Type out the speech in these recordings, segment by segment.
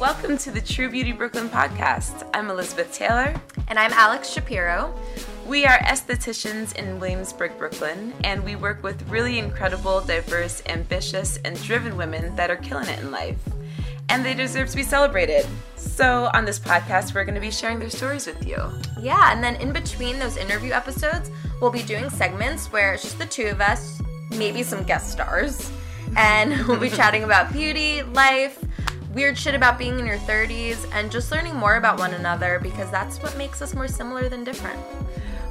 Welcome to the True Beauty Brooklyn podcast. I'm Elizabeth Taylor. And I'm Alex Shapiro. We are estheticians in Williamsburg, Brooklyn, and we work with really incredible, diverse, ambitious, and driven women that are killing it in life. And they deserve to be celebrated. So, on this podcast, we're going to be sharing their stories with you. Yeah, and then in between those interview episodes, we'll be doing segments where it's just the two of us, maybe some guest stars, and we'll be chatting about beauty, life, weird shit about being in your 30s, and just learning more about one another because that's what makes us more similar than different.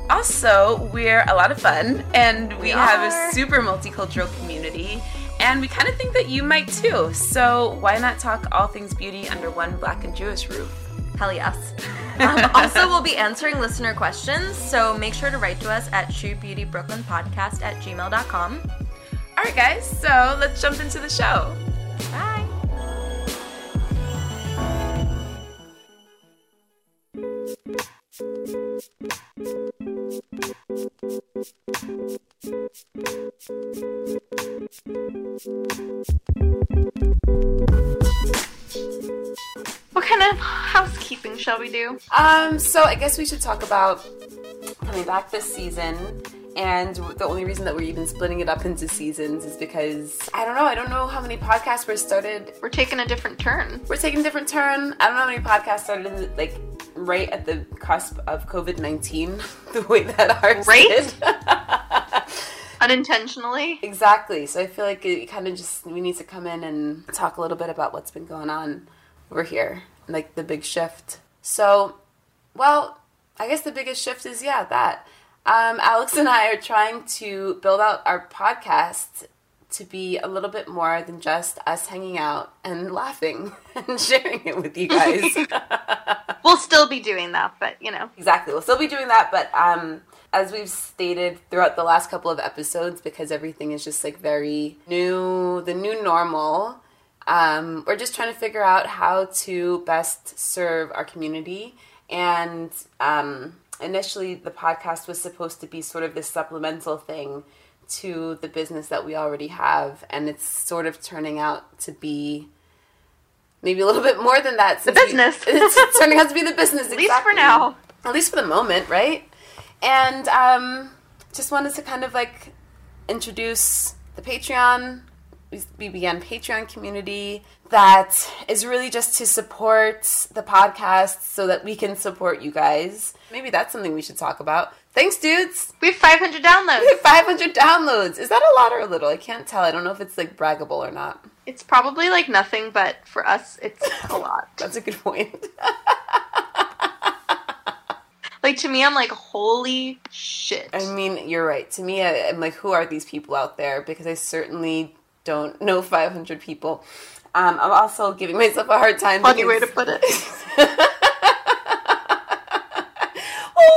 Also, we're a lot of fun and we, We have a super multicultural community, and we kind of think that you might too. So, why not talk all things beauty under one black and Jewish roof? Hell yes. Um, also, we'll be answering listener questions, so make sure to write to us at truebeautybrooklynpodcast at gmail.com. All right, guys, so let's jump into the show. Shall we do? Um, so I guess we should talk about coming back this season. And the only reason that we're even splitting it up into seasons is because I don't know. I don't know how many podcasts were started. We're taking a different turn. We're taking a different turn. I don't know how many podcasts started in like right at the cusp of COVID nineteen, the way that ours Right? did. Unintentionally. Exactly. So I feel like it kind of just we need to come in and talk a little bit about what's been going on over here, like the big shift. So, well, I guess the biggest shift is yeah that um, Alex and I are trying to build out our podcast to be a little bit more than just us hanging out and laughing and sharing it with you guys. We'll still be doing that, but you know. Exactly. We'll still be doing that, but um, as we've stated throughout the last couple of episodes, because everything is just like very new, the new normal, um, we're just trying to figure out how to best serve our community. And um, initially, the podcast was supposed to be sort of this supplemental thing to the business that we already have, and it's sort of turning out to be. Maybe a little bit more than that. The since we- business. it's turning out to be the business. At least for now. At least for the moment, right? And um, just wanted to kind of like introduce the Patreon. We, began Patreon community that is really just to support the podcast so that we can support you guys. Maybe that's something we should talk about. Thanks, dudes. We have 500 downloads. We have 500 downloads. Is that a lot or a little? I can't tell. I don't know if it's like braggable or not. It's probably like nothing, but for us, it's a lot. That's a good point. Like to me, I'm like, holy shit. I mean, you're right. To me, I'm like, who are these people out there? Because I certainly don't know 500 people. Um, I'm also giving myself a hard time. Funny way to put it. when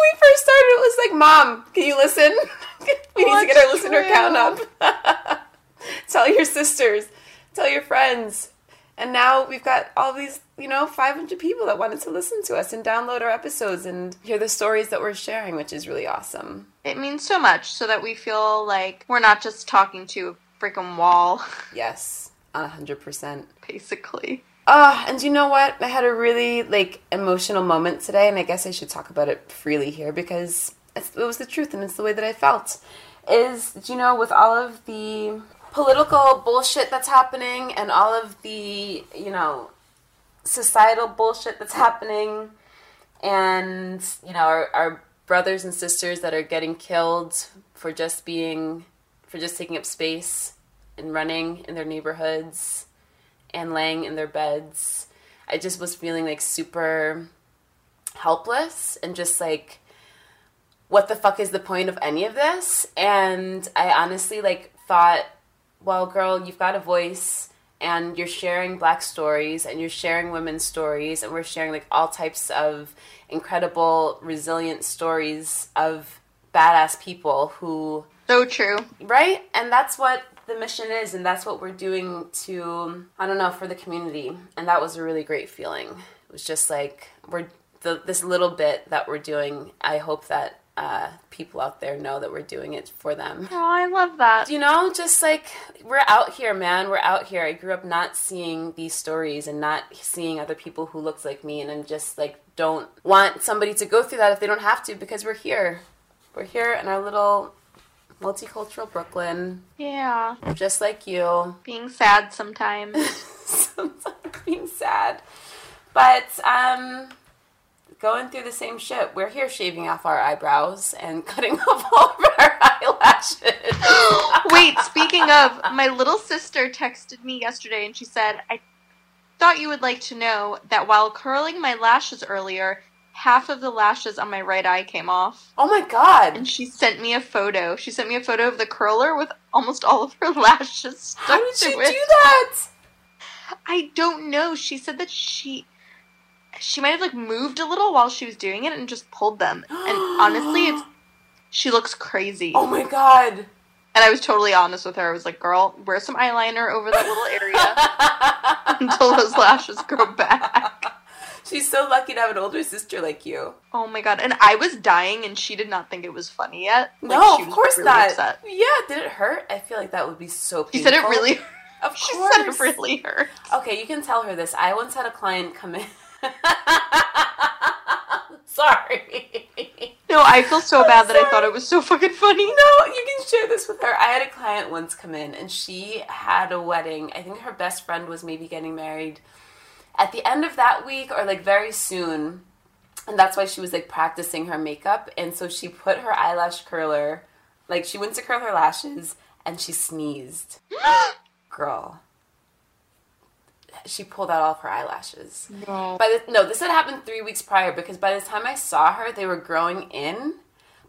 we first started, it was like, Mom, can you listen? we need to get our listener true. count up. tell your sisters, tell your friends. And now we've got all these, you know, 500 people that wanted to listen to us and download our episodes and hear the stories that we're sharing, which is really awesome. It means so much so that we feel like we're not just talking to freaking wall, Yes, a 100%. basically. Ah, and you know what? I had a really like emotional moment today, and I guess I should talk about it freely here because it's, it was the truth and it's the way that I felt. Is do you know with all of the political bullshit that's happening and all of the you know societal bullshit that's happening and you know our, our brothers and sisters that are getting killed for just being for just taking up space and running in their neighborhoods and laying in their beds. I just was feeling like super helpless and just like what the fuck is the point of any of this? And i honestly like thought well girl you've got a voice and you're sharing black stories and you're sharing women's stories and we're sharing like all types of incredible resilient stories of badass people who So true. right and that's what the mission is and that's what we're doing to i don't know for the community and that was a really great feeling it was just like we're the, this little bit that we're doing i hope that uh, people out there know that we're doing it for them Oh, I love that. you know, just like we're out here, man. We're out here. I grew up not seeing these stories and not seeing other people who looks like me, and I'm just like don't want somebody to go through that if they don't have to because we're here. We're here in our little multicultural Brooklyn, Yeah. just like you. Being sad sometimes. Sometimes being sad, but um, going through the same shit. We're here shaving off our eyebrows and cutting off all of our eyelashes. Wait, speaking of, my little sister texted me yesterday and she said, I thought you would like to know that while curling my lashes earlier, half of the lashes on my right eye came off. Oh my god. And she sent me a photo. She sent me a photo of the curler with almost all of her lashes stuck How did she it. do that? I don't know. She said that she she might have like moved a little while she was doing it and just pulled them. And honestly, it's she looks crazy. Oh my god. And I was totally honest with her. I was like, "Girl, wear some eyeliner over that little area until those lashes grow back." She's so lucky to have an older sister like you. Oh my god! And I was dying, and she did not think it was funny yet. Like, no, of course really not. upset. Yeah, did it hurt? I feel like that would be so painful. She said it really. Of She course. said it really hurt. Okay, you can tell her this. I once had a client come in. Sorry. No, I feel so bad that I thought it was so fucking funny. No, you can share this with her. I had a client once come in and she had a wedding. I think her best friend was maybe getting married at the end of that week or like very soon. And that's why she was like practicing her makeup. And so she put her eyelash curler, like she went to curl her lashes and she sneezed. Girl. She pulled out all of her eyelashes. No. By the, no, this had happened three weeks prior because by the time I saw her, they were growing in,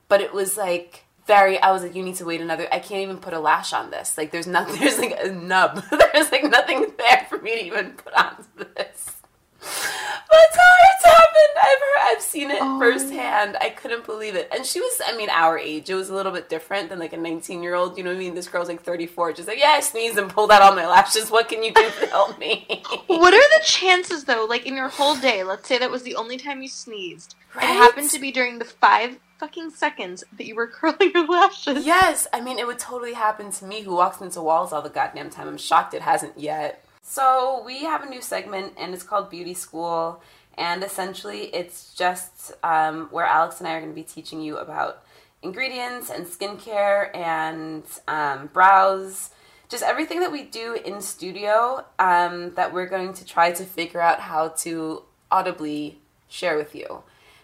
but it was like very. I was like, you need to wait another. I can't even put a lash on this. Like, there's nothing. There's like a nub. there's like nothing there for me to even put on this. But it's how it's happened. I've heard, I've seen it Oh. firsthand. I couldn't believe it. And she was, I mean, our age. It was a little bit different than like a 19 year old. You know what I mean? This girl's like 34. Just like, yeah, I sneezed and pulled out all my lashes. What can you do to help me? What are the chances, though, like in your whole day? Let's say that was the only time you sneezed. Right? It happened to be during the five fucking seconds that you were curling your lashes. Yes, I mean, it would totally happen to me who walks into walls all the goddamn time. I'm shocked it hasn't yet. So, we have a new segment and it's called Beauty School. And essentially, it's just um, where Alex and I are going to be teaching you about ingredients and skincare and um, brows. Just everything that we do in studio um, that we're going to try to figure out how to audibly share with you.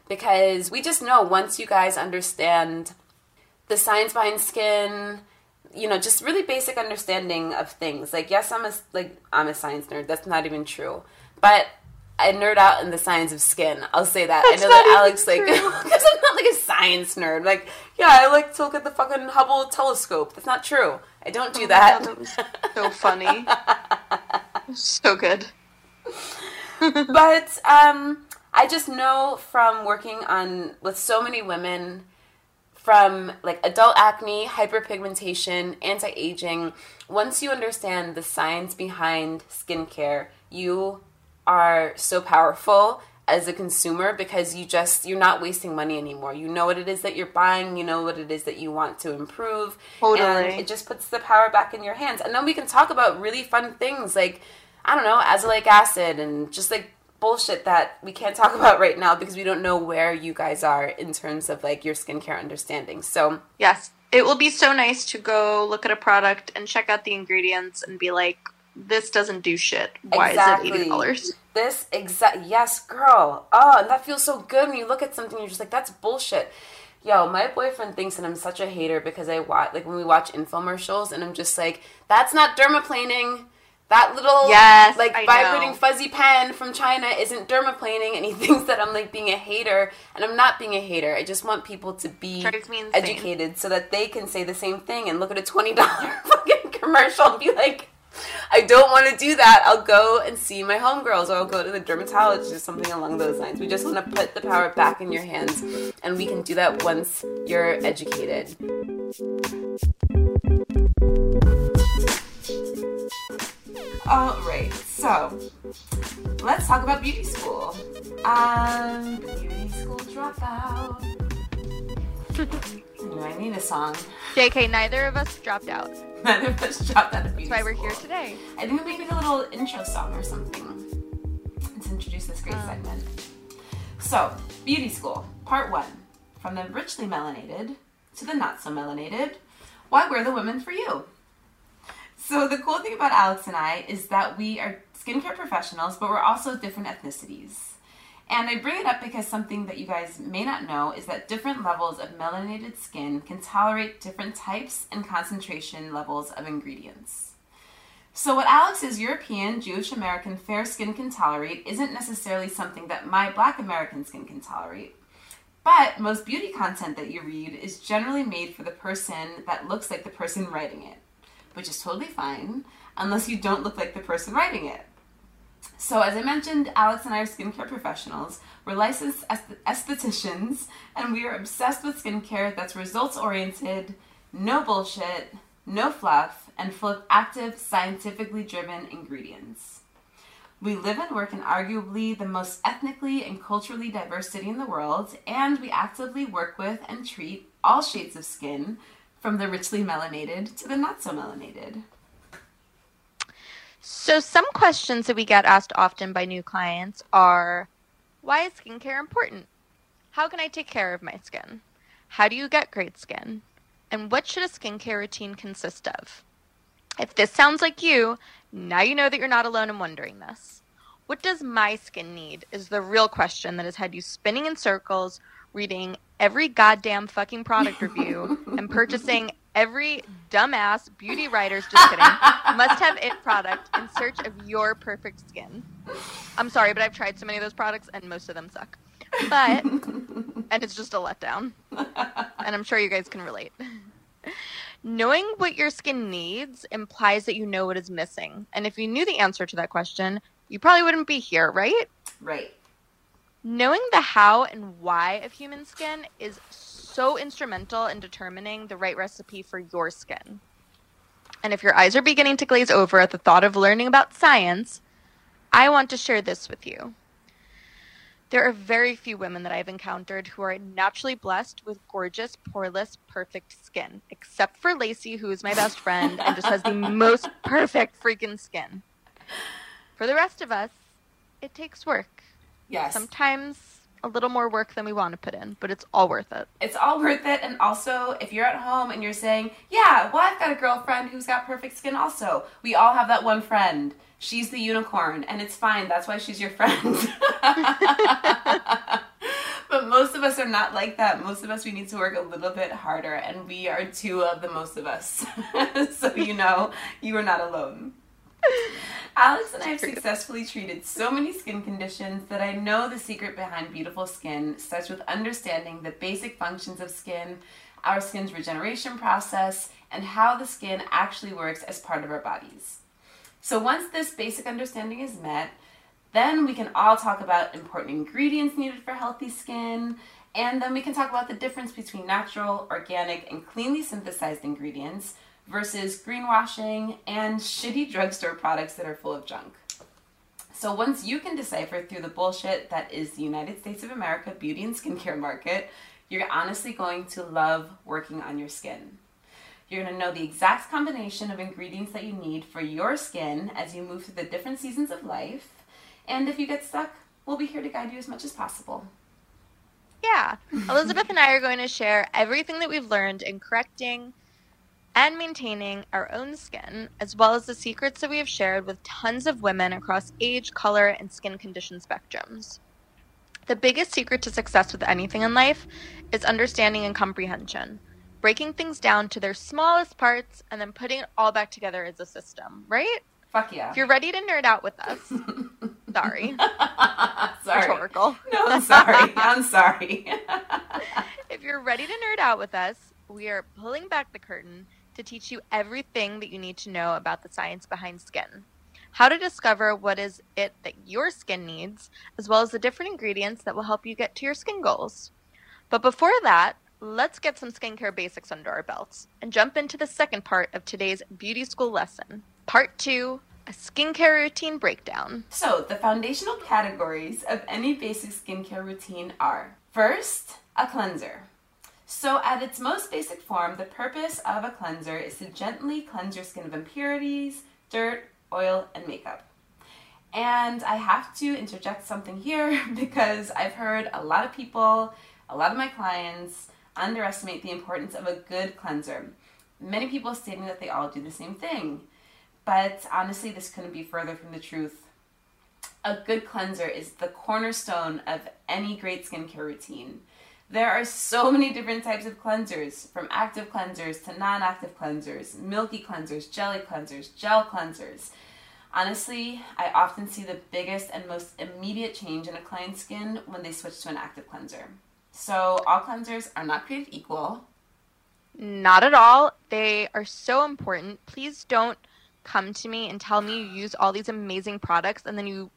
Because we just know once you guys understand the science behind skin you know just really basic understanding of things. Like yes i'm a like i'm a science nerd. That's not even true. But i nerd out in the science of skin. I'll say that. That's i know not that alex like because i'm not like a science nerd. Like yeah i like to look at the fucking hubble telescope. That's not true. I don't do Oh that. God, that so funny. so good. but um, I just know from working on with so many women from like adult acne, hyperpigmentation, anti-aging, once you understand the science behind skincare, you are so powerful as a consumer because you just you're not wasting money anymore. You know what it is that you're buying, you know what it is that you want to improve. Totally. And it just puts the power back in your hands. And then we can talk about really fun things like I don't know, azelaic acid and just like bullshit that we can't talk about right now because we don't know where you guys are in terms of like your skincare understanding. So, Yes. It will be so nice to go look at a product and check out the ingredients and be like, this doesn't do shit. Why exactly. is it eighty dollars? This exact yes, girl. Oh, and that feels so good when you look at something. You're just like, that's bullshit. Yo, my boyfriend thinks that I'm such a hater because I watch like when we watch infomercials, and I'm just like, that's not dermaplaning. That little yes, like I vibrating know. fuzzy pen from China isn't dermaplaning, and he thinks that I'm like being a hater, and I'm not being a hater. I just want people to be educated so that they can say the same thing and look at a twenty dollar fucking commercial and be like, I don't want to do that. I'll go and see my homegirls, or I'll go to the dermatologist or something along those lines. We just want to put the power back in your hands, and we can do that once you're educated. All right, so let's talk about beauty school. Um, beauty school dropout. I need a song. JK, neither of us dropped out. Neither of us dropped out of beauty That's why we're here today. I think we need a little intro song or something to introduce this great um. segment. So, beauty school, part one. From the richly melanated to the not so melanated. Why we're the women for you. So, the cool thing about Alex and I is that we are skincare professionals, but we're also different ethnicities. And I bring it up because something that you guys may not know is that different levels of melanated skin can tolerate different types and concentration levels of ingredients. So, what Alex's European, Jewish American fair skin can tolerate isn't necessarily something that my black American skin can tolerate. But most beauty content that you read is generally made for the person that looks like the person writing it, which is totally fine unless you don't look like the person writing it. So, as I mentioned, Alex and I are skincare professionals. We're licensed estheticians, and we are obsessed with skincare that's results oriented, no bullshit, no fluff, and full of active, scientifically driven ingredients. We live and work in arguably the most ethnically and culturally diverse city in the world, and we actively work with and treat all shades of skin, from the richly melanated to the not so melanated. So, some questions that we get asked often by new clients are Why is skincare important? How can I take care of my skin? How do you get great skin? And what should a skincare routine consist of? If this sounds like you, now you know that you're not alone in wondering this. What does my skin need is the real question that has had you spinning in circles, reading every goddamn fucking product review, and purchasing every dumbass beauty writer's just kidding must have it product in search of your perfect skin. I'm sorry, but I've tried so many of those products and most of them suck. But and it's just a letdown. And I'm sure you guys can relate. Knowing what your skin needs implies that you know what is missing. And if you knew the answer to that question, you probably wouldn't be here, right? Right. Knowing the how and why of human skin is so instrumental in determining the right recipe for your skin. And if your eyes are beginning to glaze over at the thought of learning about science, I want to share this with you. There are very few women that I've encountered who are naturally blessed with gorgeous, poreless, perfect skin, except for Lacey, who is my best friend and just has the most perfect freaking skin. For the rest of us, it takes work. Yes. Sometimes a little more work than we want to put in, but it's all worth it. It's all worth it. And also, if you're at home and you're saying, yeah, well, I've got a girlfriend who's got perfect skin also. We all have that one friend. She's the unicorn, and it's fine. That's why she's your friend. but most of us are not like that. Most of us, we need to work a little bit harder, and we are two of the most of us. so you know, you are not alone. Alex and I have successfully treated so many skin conditions that I know the secret behind beautiful skin starts with understanding the basic functions of skin, our skin's regeneration process, and how the skin actually works as part of our bodies. So once this basic understanding is met, then we can all talk about important ingredients needed for healthy skin, and then we can talk about the difference between natural, organic, and cleanly synthesized ingredients versus greenwashing and shitty drugstore products that are full of junk. So once you can decipher through the bullshit that is the United States of America beauty and skincare market, you're honestly going to love working on your skin. You're going to know the exact combination of ingredients that you need for your skin as you move through the different seasons of life. And if you get stuck, we'll be here to guide you as much as possible. Yeah. Elizabeth and I are going to share everything that we've learned in correcting and maintaining our own skin, as well as the secrets that we have shared with tons of women across age, color, and skin condition spectrums. The biggest secret to success with anything in life is understanding and comprehension, breaking things down to their smallest parts and then putting it all back together as a system, right? Fuck yeah. If you're ready to nerd out with us, sorry, sorry. rhetorical. No, I'm sorry. I'm sorry. if you're ready to nerd out with us, we are pulling back the curtain to teach you everything that you need to know about the science behind skin. How to discover what is it that your skin needs, as well as the different ingredients that will help you get to your skin goals. But before that, let's get some skincare basics under our belts and jump into the second part of today's beauty school lesson. Part two a skincare routine breakdown. So, the foundational categories of any basic skincare routine are first, a cleanser. So, at its most basic form, the purpose of a cleanser is to gently cleanse your skin of impurities, dirt, oil, and makeup. And I have to interject something here because I've heard a lot of people, a lot of my clients, underestimate the importance of a good cleanser. Many people stating that they all do the same thing. But honestly, this couldn't be further from the truth. A good cleanser is the cornerstone of any great skincare routine. There are so many different types of cleansers, from active cleansers to non active cleansers, milky cleansers, jelly cleansers, gel cleansers. Honestly, I often see the biggest and most immediate change in a client's skin when they switch to an active cleanser. So, all cleansers are not created equal. Not at all. They are so important. Please don't come to me and tell me you use all these amazing products and then you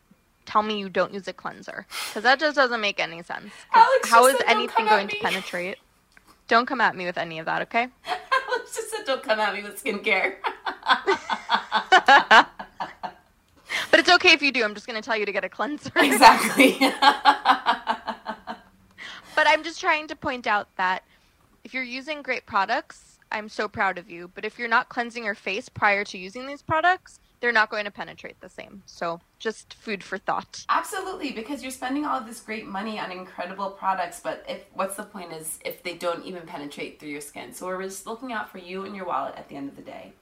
tell me you don't use a cleanser because that just doesn't make any sense. Alex How is anything going to penetrate? Don't come at me with any of that, okay? Alex just said, don't come at me with skincare. But it's okay if you do. I'm just going to tell you to get a cleanser. exactly. But I'm just trying to point out that if you're using great products, I'm so proud of you. But if you're not cleansing your face prior to using these products, they're not going to penetrate the same. So just food for thought. Absolutely, because you're spending all of this great money on incredible products, but if what's the point is if they don't even penetrate through your skin. So we're just looking out for you and your wallet at the end of the day.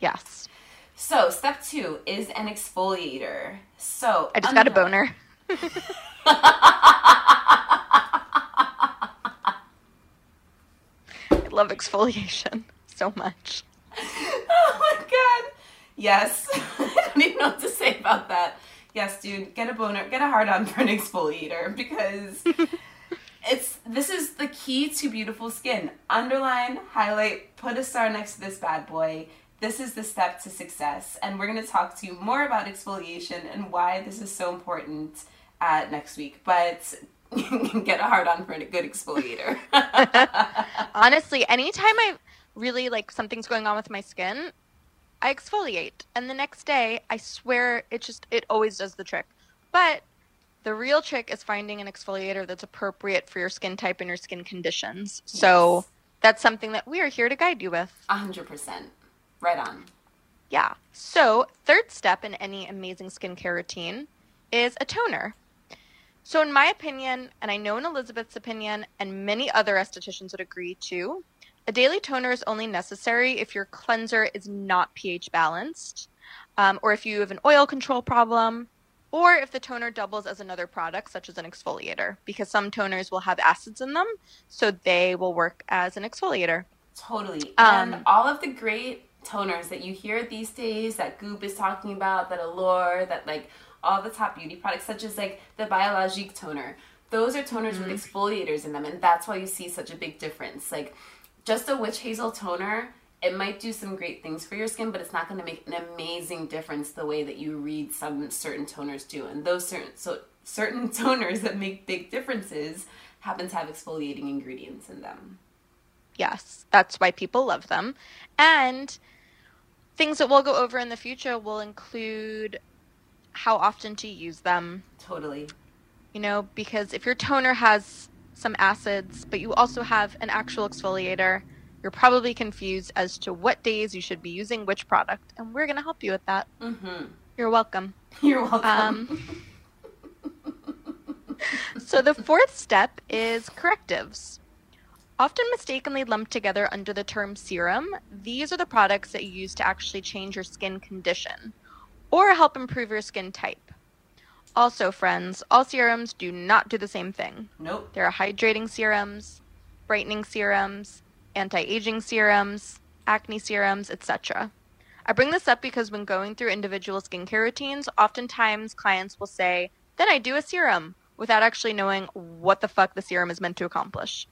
Yes. So step two is an exfoliator. So I just got a boner. I love exfoliation so much. Oh my god. Yes. I don't even know what to say about that. Yes, dude, get a boner, get a hard on for an exfoliator because it's this is the key to beautiful skin. Underline, highlight, put a star next to this bad boy. This is the step to success. And we're going to talk to you more about exfoliation and why this is so important uh, next week. But get a hard on for a good exfoliator. Honestly, anytime I really like something's going on with my skin, I exfoliate. And the next day, I swear it just it always does the trick. But the real trick is finding an exfoliator that's appropriate for your skin type and your skin conditions. So that's something that we are here to guide you with. 100%. Right on. Yeah. So, third step in any amazing skincare routine is a toner. So, in my opinion, and I know in Elizabeth's opinion, and many other estheticians would agree too, a daily toner is only necessary if your cleanser is not pH balanced, um, or if you have an oil control problem, or if the toner doubles as another product, such as an exfoliator, because some toners will have acids in them, so they will work as an exfoliator. Totally. Um, and all of the great toners that you hear these days that Goop is talking about, that Allure, that like all the top beauty products, such as like the Biologique toner, those are toners with exfoliators in them. And that's why you see such a big difference. Like just a witch hazel toner, it might do some great things for your skin, but it's not going to make an amazing difference the way that you read some certain toners do. And those certain so certain toners that make big differences happen to have exfoliating ingredients in them. Yes, that's why people love them. And things that we'll go over in the future will include how often to use them. Totally. You know, because if your toner has some acids, but you also have an actual exfoliator, you're probably confused as to what days you should be using which product. And we're going to help you with that. Mm-hmm. You're welcome. You're welcome. Um, so the fourth step is correctives. Often mistakenly lumped together under the term serum, these are the products that you use to actually change your skin condition or help improve your skin type. Also, friends, all serums do not do the same thing. Nope. There are hydrating serums, brightening serums, anti aging serums, acne serums, etc. I bring this up because when going through individual skincare routines, oftentimes clients will say, Then I do a serum, without actually knowing what the fuck the serum is meant to accomplish.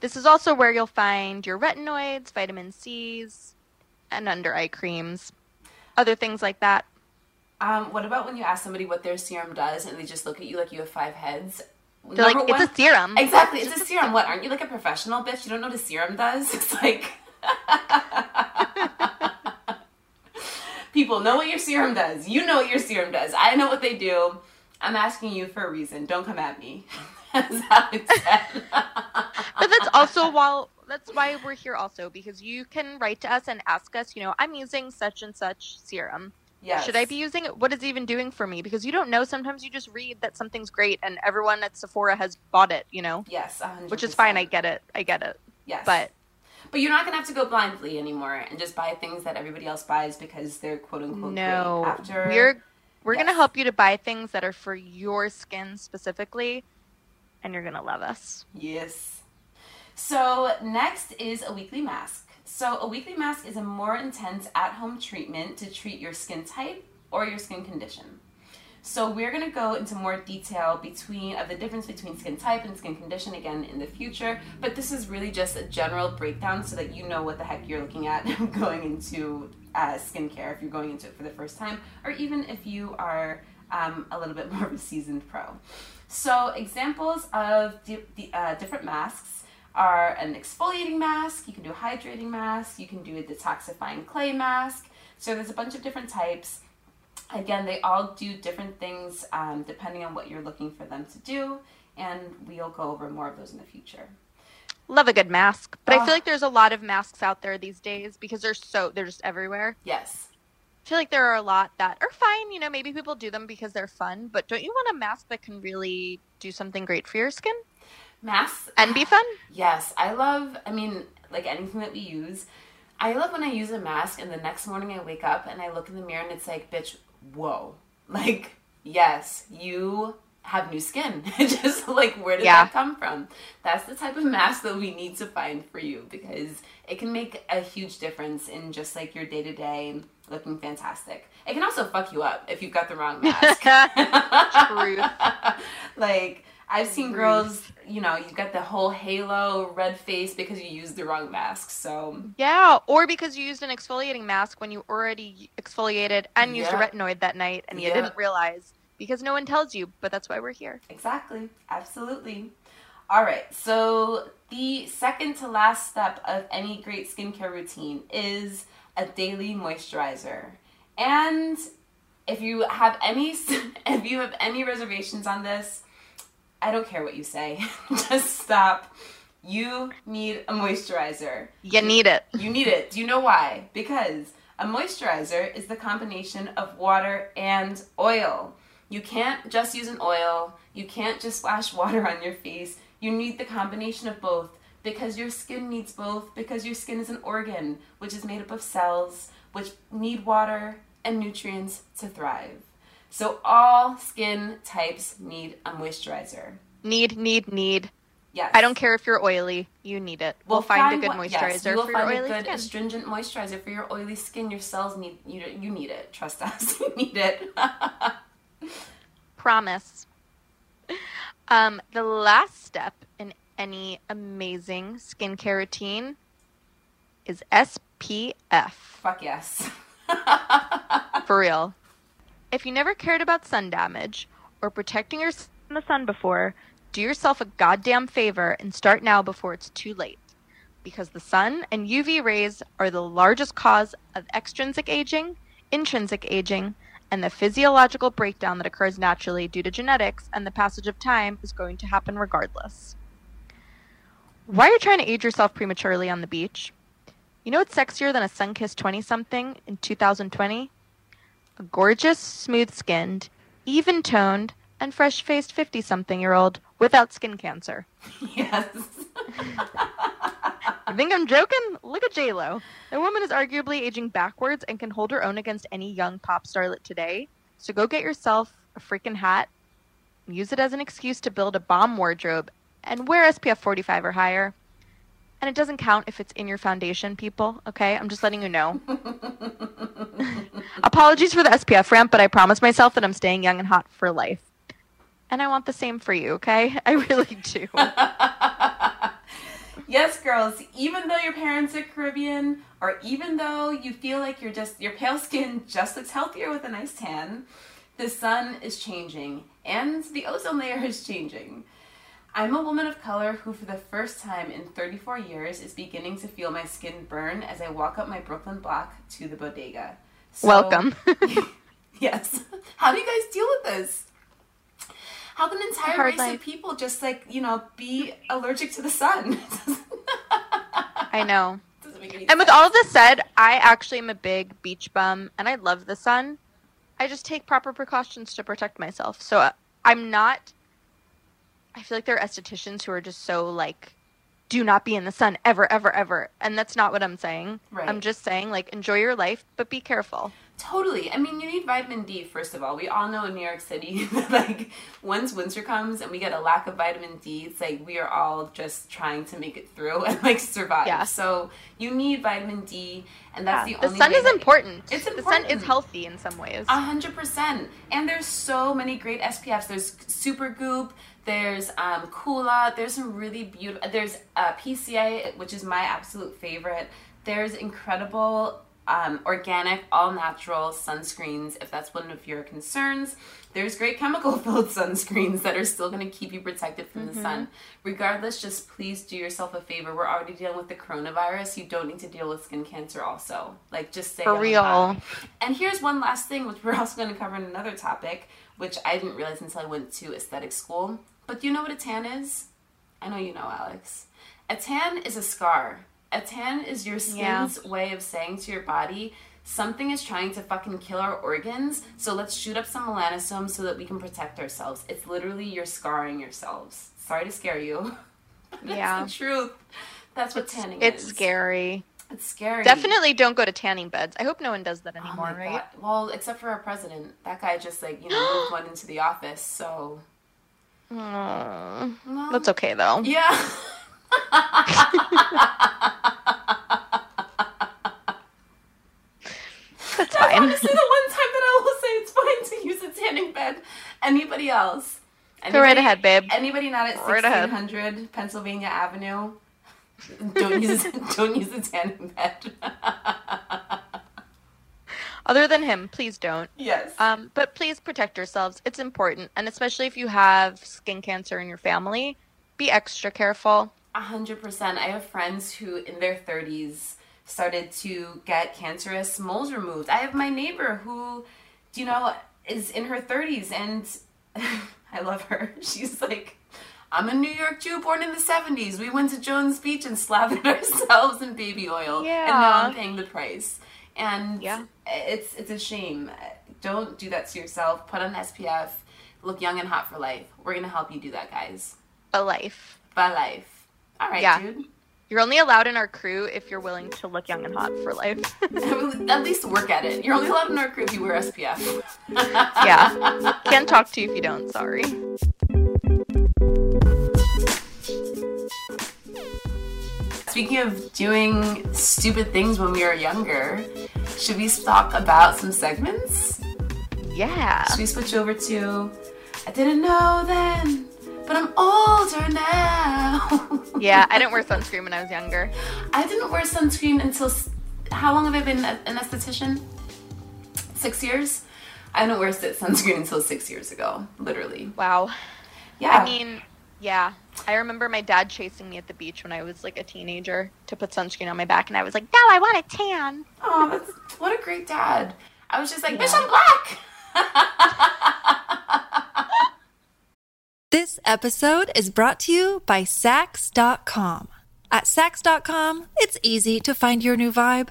This is also where you'll find your retinoids, vitamin C's, and under eye creams, other things like that. Um, what about when you ask somebody what their serum does and they just look at you like you have five heads? They're like, Number it's a serum. Exactly, it's a serum. What, aren't you like a professional bitch? You don't know what a serum does? It's like. People know what your serum does. You know what your serum does. I know what they do. I'm asking you for a reason. Don't come at me. That's how it's said. but that's also while that's why we're here also because you can write to us and ask us, you know, I'm using such and such serum. Yes. Should I be using it? What is it even doing for me? Because you don't know. Sometimes you just read that something's great and everyone at Sephora has bought it, you know, Yes, 100%. which is fine. I get it. I get it. Yes. But But you're not gonna have to go blindly anymore and just buy things that everybody else buys because they're quote unquote no, great. After we're we're gonna help you to buy things that are for your skin specifically, and you're gonna love us. Yes. So next is a weekly mask. So a weekly mask is a more intense at-home treatment to treat your skin type or your skin condition. So we're going to go into more detail between of the difference between skin type and skin condition again in the future, but this is really just a general breakdown so that you know what the heck you're looking at going into uh, skincare if you're going into it for the first time, or even if you are um, a little bit more of a seasoned pro. So examples of di- di- uh, different masks are an exfoliating mask, you can do a hydrating mask, you can do a detoxifying clay mask. So there's a bunch of different types. Again, they all do different things um, depending on what you're looking for them to do, and we'll go over more of those in the future. Love a good mask, but I Oh. feel like there's a lot of masks out there these days because they're so they're just everywhere. Yes. I feel like there are a lot that are fine. You know, maybe people do them because they're fun, but don't you want a mask that can really do something great for your skin Masks and be fun? Yes, I love, I mean, like anything that we use. I love when I use a mask and the next morning I wake up and I look in the mirror and it's like, bitch, whoa. Like, yes, you have new skin. Just like, where did Yeah. that come from? That's the type of mask that we need to find for you because it can make a huge difference in just like your day to day looking fantastic. It can also fuck you up if you've got the wrong mask. Truth. like I've seen girls, you know, you got the whole halo red face because you used the wrong mask. So Yeah, or because you used an exfoliating mask when you already exfoliated and used a retinoid that night and you Yeah. didn't realize because no one tells you, but that's why we're here. exactly, absolutely. All right, so the second to last step of any great skincare routine is a daily moisturizer. And if you have any if you have any reservations on this, I don't care what you say. Just stop. You need a moisturizer. You need it. You need it. Do you know why? Because a moisturizer is the combination of water and oil. You can't just use an oil. You can't just splash water on your face. You need the combination of both because your skin needs both because your skin is an organ which is made up of cells which need water and nutrients to thrive. So all skin types need a moisturizer. Need, need, need. Yes. I don't care if you're oily, you need it. We'll, find, a good moisturizer yes, you will for your find oily a good skin. astringent moisturizer for your oily skin. Your cells need you. You need it. Trust us. You need it. Promise. Um, the last step in any amazing skincare routine is SPF. Fuck yes. For real. If you never cared about sun damage or protecting your skin from the sun before, do yourself a goddamn favor and start now before it's too late. Because the sun and UV rays are the largest cause of extrinsic aging, intrinsic aging, and the physiological breakdown that occurs naturally due to genetics and the passage of time is going to happen regardless. Why are you trying to age yourself prematurely on the beach? You know what's sexier than a sun kissed 20 something in 2020? A gorgeous, smooth skinned, even toned, and fresh faced 50 something year old without skin cancer. yes. You think I'm joking? Look at J Lo. The woman is arguably aging backwards and can hold her own against any young pop starlet today. So go get yourself a freaking hat, use it as an excuse to build a bomb wardrobe, and wear SPF 45 or higher. And it doesn't count if it's in your foundation, people. Okay, I'm just letting you know. Apologies for the SPF ramp, but I promised myself that I'm staying young and hot for life. And I want the same for you, okay? I really do. Yes, girls, even though your parents are Caribbean, or even though you feel like you're just your pale skin just looks healthier with a nice tan, the sun is changing and the ozone layer is changing. I'm a woman of color who, for the first time in 34 years, is beginning to feel my skin burn as I walk up my Brooklyn block to the bodega. So- Welcome. yes. How do you guys deal with this? How can an entire race life. of people just like, you know, be allergic to the sun? I know. Doesn't make any And with all of this said, I actually am a big beach bum and I love the sun. I just take proper precautions to protect myself. So uh, I'm not. I feel like there are estheticians who are just so like, do not be in the sun ever, ever, ever. And that's not what I'm saying. Right. I'm just saying, like, enjoy your life, but be careful. Totally. I mean, you need vitamin D, first of all. We all know in New York City like, once winter comes and we get a lack of vitamin D, it's like we are all just trying to make it through and, like, survive. Yeah. So you need vitamin D, and that's Yeah, the the only The sun is important. It's important. The sun is healthy in some ways. A hundred percent. And there's so many great SPFs. There's Supergoop. There's um, Coola. There's some really beautiful. There's uh, PCA, which is my absolute favorite. There's incredible um, organic, all natural sunscreens. If that's one of your concerns, there's great chemical filled sunscreens that are still going to keep you protected from the sun. Regardless, just please do yourself a favor. We're already dealing with the coronavirus. You don't need to deal with skin cancer. Also, like just say For real. And here's one last thing, which we're also going to cover in another topic, which I didn't realize until I went to aesthetic school. But do you know what a tan is? I know you know, Alex. A tan is a scar. A tan is your Yeah. skin's way of saying to your body, something is trying to fucking kill our organs, so let's shoot up some melanosomes so that we can protect ourselves. It's literally you're scarring yourselves. Sorry to scare you. That's Yeah. the truth. That's what tanning it's is. It's scary. It's scary. Definitely don't go to tanning beds. I hope no one does that Oh anymore, my right? God. Well, except for our president. That guy just like, you know, moved one into the office, so Well, That's okay though. Yeah. That's fine. honestly the one time that I will say it's fine to use a tanning bed. Anybody else? Go right Anybody- ahead, babe. Anybody not at Go right ahead. 1600 Pennsylvania Avenue? Don't use don't use a tanning bed. Other than him, please don't. yes. Um, but please protect yourselves. It's important, and especially if you have skin cancer in your family, be extra careful. A hundred percent. I have friends who, in their thirties, started to get cancerous moles removed. I have my neighbor who, you know, is in her thirties, and I love her. She's like, I'm a New York Jew born in the seventies. We went to Jones Beach and slathered ourselves in baby oil, and now I'm paying the price. And Yeah. it's it's a shame. Don't do that to yourself. Put on SPF. Look young and hot for life. We're gonna help you do that, guys. A life. By life. All right, Yeah. dude. You're only allowed in our crew if you're willing to look young and hot for life. At least work at it. You're only allowed in our crew if you wear SPF. yeah. Can't talk to you if you don't. Sorry. Speaking of doing stupid things when we were younger, should we talk about some segments? Yeah. Should we switch over to I didn't know then, but I'm older now. Yeah. I didn't wear sunscreen when I was younger. I didn't wear sunscreen until how long have I been an esthetician? Six years. I didn't wear sunscreen until six years ago, literally. Wow. Yeah. I mean, yeah. I remember my dad chasing me at the beach when I was like a teenager to put sunscreen on my back, and I was like, "No, I want a tan." Oh, that's what a great dad. I was just like, bitch, I'm black. This episode is brought to you by Saks.com. At Saks.com, it's easy to find your new vibe.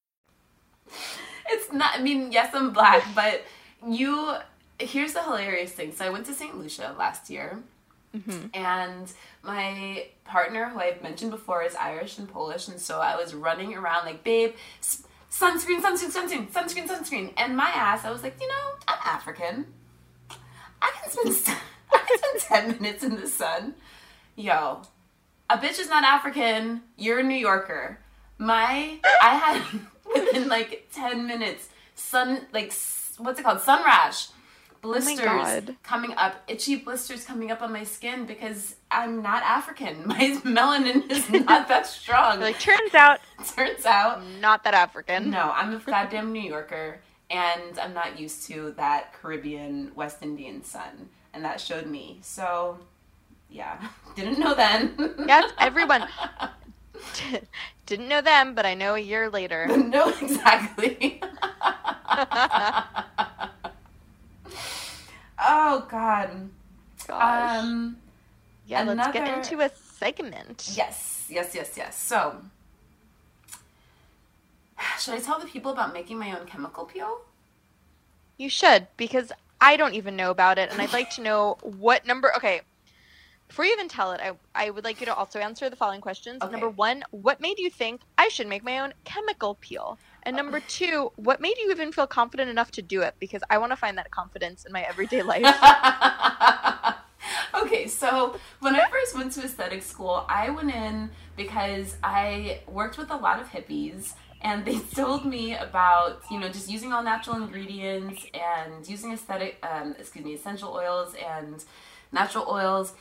It's not. I mean, yes, I'm black, but you. Here's the hilarious thing. So I went to St. Lucia last year, mm-hmm. and my partner, who I've mentioned before, is Irish and Polish, and so I was running around like, babe, sunscreen, sunscreen, sunscreen, sunscreen, sunscreen, and my ass, I was like, you know, I'm African. I can spend I can spend ten minutes in the sun. Yo, a bitch is not African. You're a New Yorker. My I had within like ten minutes sun like what's it called sun rash blisters oh God. coming up itchy blisters coming up on my skin because I'm not African. My melanin is not that strong. Like, turns out, turns out not that African. no, I'm a goddamn New Yorker, and I'm not used to that Caribbean West Indian sun, and that showed me. So, yeah, didn't know then. Yes, everyone. Didn't know them, but I know a year later. no, exactly. oh God. Gosh. Um. yeah, let's get into a segment. Yes, yes, yes, yes. So, should I tell the people about making my own chemical peel? You should, because I don't even know about it, and I'd like to know what number. Okay, before you even tell it, I, I would like you to also answer the following questions. Okay. Number one, what made you think I should make my own chemical peel? And number two, what made you even feel confident enough to do it? Because I want to find that confidence in my everyday life. okay, so when I first went to aesthetic school, I went in because I worked with a lot of hippies and they told me about, you know, just using all natural ingredients and using aesthetic, um, excuse me, essential oils and natural oils.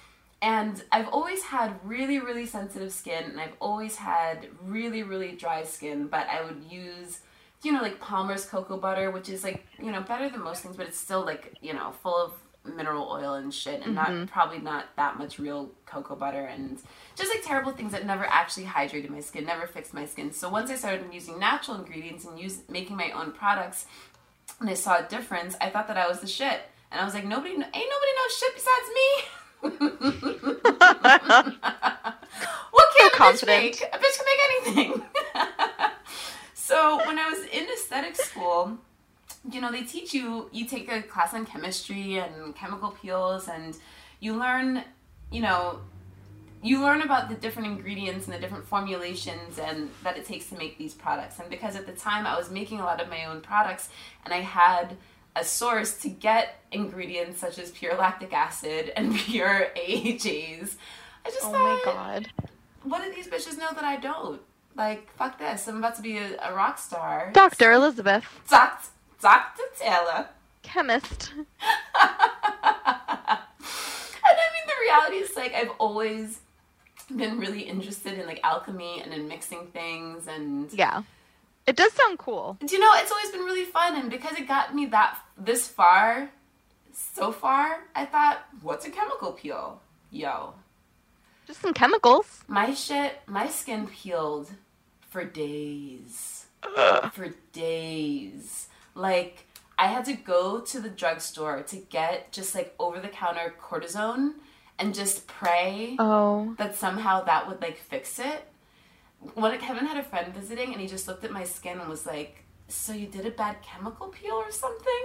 And I've always had really, really sensitive skin, and I've always had really, really dry skin. But I would use, you know, like Palmer's cocoa butter, which is like, you know, better than most things, but it's still like, you know, full of mineral oil and shit, and not mm-hmm. probably not that much real cocoa butter, and just like terrible things that never actually hydrated my skin, never fixed my skin. So once I started using natural ingredients and use making my own products, and I saw a difference, I thought that I was the shit. And I was like, nobody, ain't nobody knows shit besides me. what can a bitch make? A bitch can make anything. so when I was in aesthetic school, you know, they teach you, you take a class on chemistry and chemical peels, and you learn, you know, you learn about the different ingredients and the different formulations and that it takes to make these products. And because at the time I was making a lot of my own products and I had a source to get ingredients such as pure lactic acid and pure AHAs, I just oh thought, my god. what do these bitches know that I don't? Like, fuck this. I'm about to be a, a rock star. Dr. Elizabeth, Doc- Dr. Taylor. chemist. And I mean, the reality is, like, I've always been really interested in, like, alchemy and in mixing things. And, Yeah. It does sound cool. do you know, it's always been really fun. And because it got me that this far, so far, I thought, what's a chemical peel? Yo. Just some chemicals. My shit, my skin peeled for days. For days. Like, I had to go to the drugstore to get just like over the counter cortisone and just pray Oh. that somehow that would like fix it. When Kevin had a friend visiting and he just looked at my skin and was like, So you did a bad chemical peel or something?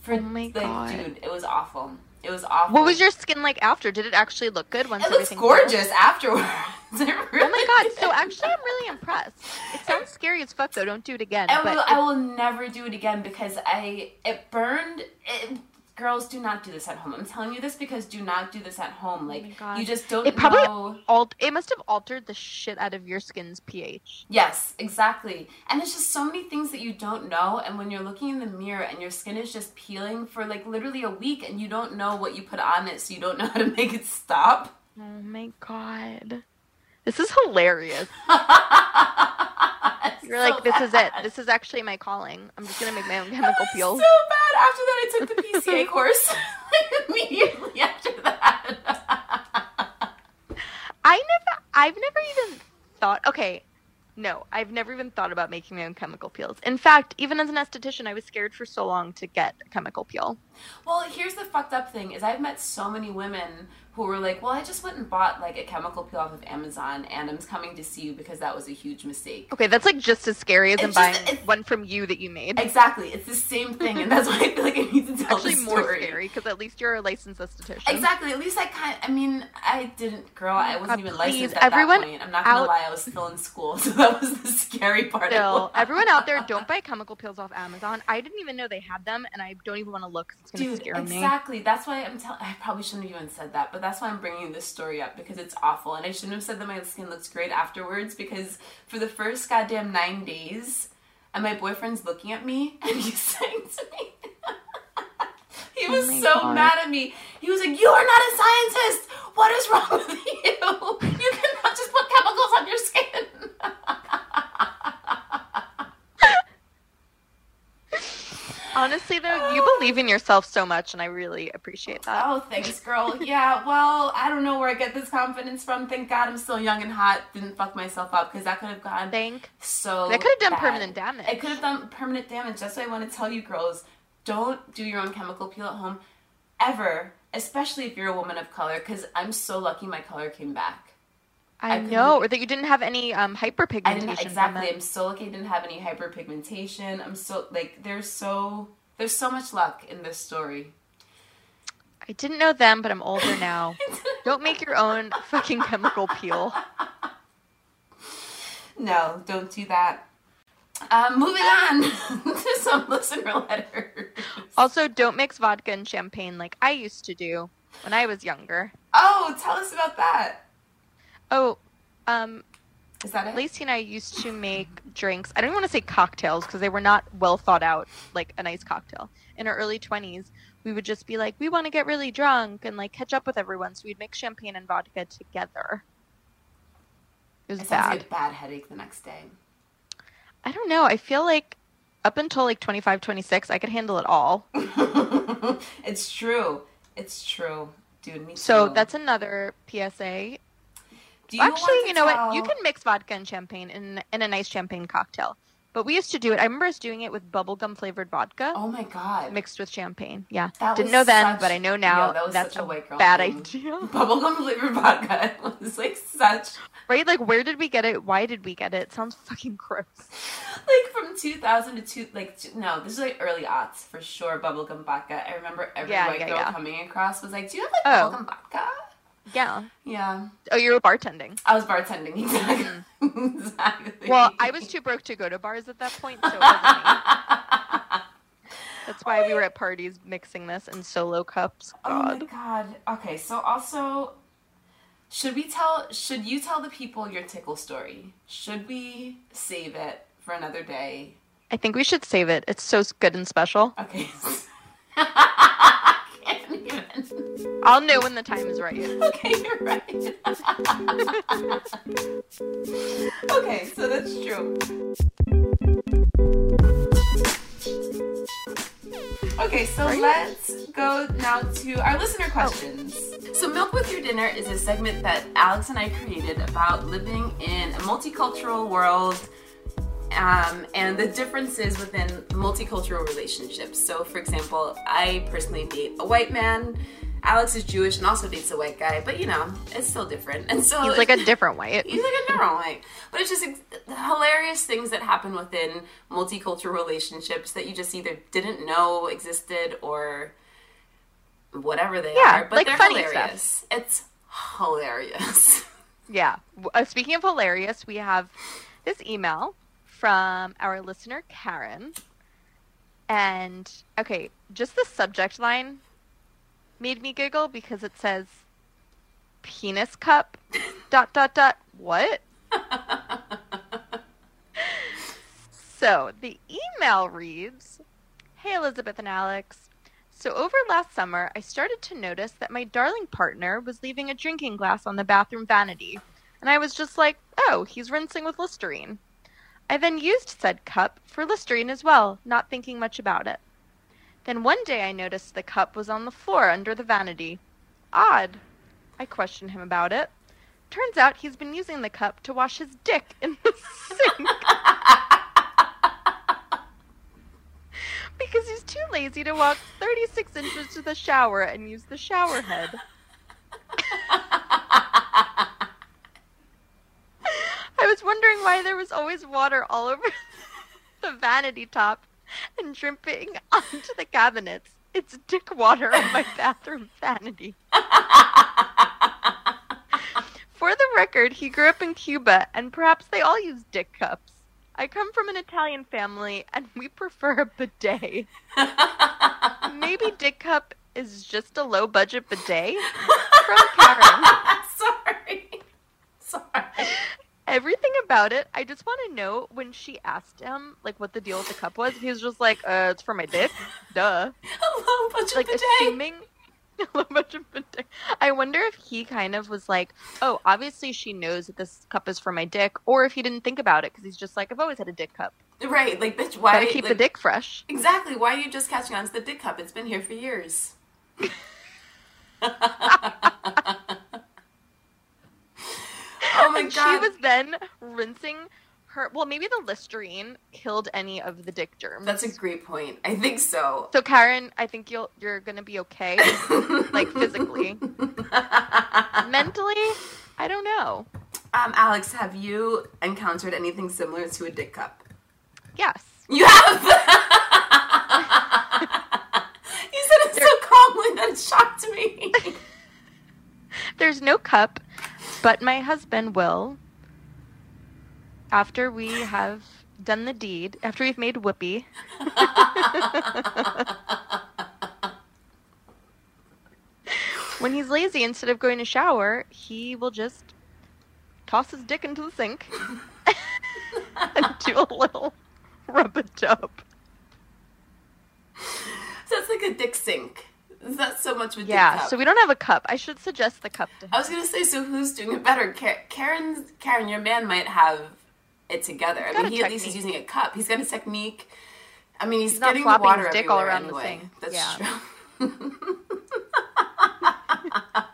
For Oh my like, God. dude, it was awful. It was awful. What was your skin like after? Did it actually look good once It looks everything gorgeous afterwards. It Oh my really god! So actually, I'm really impressed. It sounds scary as fuck though. Don't do it again. I will, I will never do it again because I it burned. It, girls, do not do this at home. I'm telling you this because do not do this at home. Oh like Oh you just don't it probably know. alt- It must have altered the shit out of your skin's pH. Yes, exactly. And it's just so many things that you don't know. And when you're looking in the mirror and your skin is just peeling for like literally a week and you don't know what you put on it, so you don't know how to make it stop. Oh my god, this is hilarious. You're So like, this is it. This is actually my calling. I'm just gonna make my own chemical peels. so bad. After that, I took the PCA course. like immediately after that. I never, I've never even thought. Okay, no, I've never even thought about making my own chemical peels. In fact, even as an esthetician, I was scared for so long to get a chemical peel. Well, here's the fucked up thing: is I've met so many women who were like, "Well, I just went and bought like a chemical peel off of Amazon, and I'm coming to see you because that was a huge mistake." Okay, that's like just as scary as It's buying just- one from you that you made. Exactly, it's the same thing, and that's why I feel like I need to tell Actually, the more scary because at least you're a licensed esthetician. Exactly. At least I kind. I mean, I didn't, girl. I oh wasn't God, even licensed at everyone that point. I'm not gonna out- lie. I was still in school, so that was the scary part. Still, everyone out there, don't buy chemical peels off Amazon. I didn't even know they had them, and I don't even want to look. Dude, scare me. exactly. That's why I'm telling. I probably shouldn't have even said that, but that's why I'm bringing this story up because it's awful, and I shouldn't have said that my skin looks great afterwards because for the first goddamn nine days, and my boyfriend's looking at me and he's saying to me. He was Oh so God. mad at me. He was like, "You are not a scientist. What is wrong with you? You cannot just put chemicals on your skin." Honestly, though, you believe in yourself so much, and I really appreciate that. Oh, thanks, girl. Yeah, well, I don't know where I get this confidence from. Thank God I'm still young and hot. Didn't fuck myself up because that could have gone Thank. so. That could have done bad. permanent damage. It could have done permanent damage. That's why I want to tell you, girls, don't do your own chemical peel at home, ever. Especially if you're a woman of color, because I'm so lucky my color came back. I, I know, or that you didn't have any um, hyperpigmentation. I didn't exactly. I'm so lucky I didn't have any hyperpigmentation. I'm so like there's so there's so much luck in this story. I didn't know them, but I'm older now. don't make your own fucking chemical peel. No, don't do that. Um, moving on to some listener letters. Also, don't mix vodka and champagne like I used to do when I was younger. Oh, tell us about that. Oh, um, Is that it? Lacey and I used to make drinks. I don't want to say cocktails because they were not well thought out, like a nice cocktail. In our early 20s, we would just be like, we want to get really drunk and like catch up with everyone. So we'd mix champagne and vodka together. It was It bad. like a bad headache the next day. I don't know. I feel like up until like 25, 26, I could handle it all. it's true. It's true, dude. Me So too. that's another PSA. Do you Actually, you know what? You can mix vodka and champagne in in a nice champagne cocktail. But we used to do it. I remember us doing it with bubblegum flavored vodka Oh my god. mixed with champagne. Yeah. That Didn't know then, such- but I know now. That was that's such a white girl bad thing. idea. Bubblegum flavored vodka was like such Right? Like, where did we get it? Why did we get it? It sounds fucking gross. like from 2000 to two like no this is like early aughts for sure bubblegum vodka i remember every Yeah, white yeah, girl yeah. coming across was like do you have like Oh. bubblegum vodka Yeah. yeah Oh, you were bartending. i was bartending exactly exactly Mm. Well, I was too broke to go to bars at that point, so it wasn't me. That's why we were at parties mixing this in solo cups. oh my God. god okay so also should we tell should you tell the people your tickle story should we save it for another day I think we should save it. It's so good and special. okay Can't. I'll know when the time is right. Okay, you're right. okay, so that's true. Okay, so let's go now to our listener oh. questions. So, Milk with Your Dinner is a segment that Alex and I created about living in a multicultural world um, and the differences within multicultural relationships. So, for example, I personally date a white man. Alex is Jewish and also dates a white guy, but you know, it's still different. And so He's like a different white. He's like a different white. But it's just hilarious things that happen within multicultural relationships that you just either didn't know existed or whatever they Yeah, are. But like they're funny hilarious. It's hilarious. Yeah. Uh, speaking of hilarious, we have this email from our listener Karen. And okay, just the subject line made me giggle because it says penis cup dot dot dot what? so, the email reads, "Hey Elizabeth and Alex, so over last summer, I started to notice that my darling partner was leaving a drinking glass on the bathroom vanity, and I was just like, "Oh, he's rinsing with Listerine." I then used said cup for Listerine as well, not thinking much about it. Then one day I noticed the cup was on the floor under the vanity. Odd. I questioned him about it. Turns out he's been using the cup to wash his dick in the sink. because he's too lazy to walk 36 inches to the shower and use the shower head. I was wondering why there was always water all over the vanity top and dripping onto the cabinets. It's dick water on my bathroom vanity. For the record, he grew up in Cuba, and perhaps they all use dick cups. I come from an Italian family, and we prefer a bidet. Maybe dick cup is just a low budget bidet? From Karen. Sorry. Sorry. Everything about it, I just want to know when she asked him, like, what the deal with the cup was. He was just like, uh, it's for my dick. Duh. Hello, bunch of Like, bidet. assuming. a low budget bidet. I wonder if he kind of was like, oh, obviously she knows that this cup is for my dick, or if he didn't think about it because he's just like, I've always had a dick cup. Right, like bitch, why Gotta keep the dick fresh. Exactly. Why are you just catching on to the dick cup? It's been here for years. oh my and god. she was then rinsing her. Well, maybe the Listerine killed any of the dick germs. That's a great point. I think so. So Karen, I think you'll you're gonna be okay, like physically. Mentally, I don't know. Um, Alex, have you encountered anything similar to a dick cup? Yes. You have. you said it so calmly that it shocked me. There's no cup, but my husband will. After we have done the deed, after we've made whoopee, when he's lazy, instead of going to shower, he will just toss his dick into the sink and do a little rub a dub. So it's like a dick sink. Is that so much with Yeah, so we don't have a cup. I should suggest the cup to him. I was gonna say, so who's doing it better? Ka- Karen's Karen, your man might have it together. I mean, he at least is using a cup. He's got a technique. I mean, he's, He's not getting the flopping water his dick all around the anyway. sink. That's Yeah. true.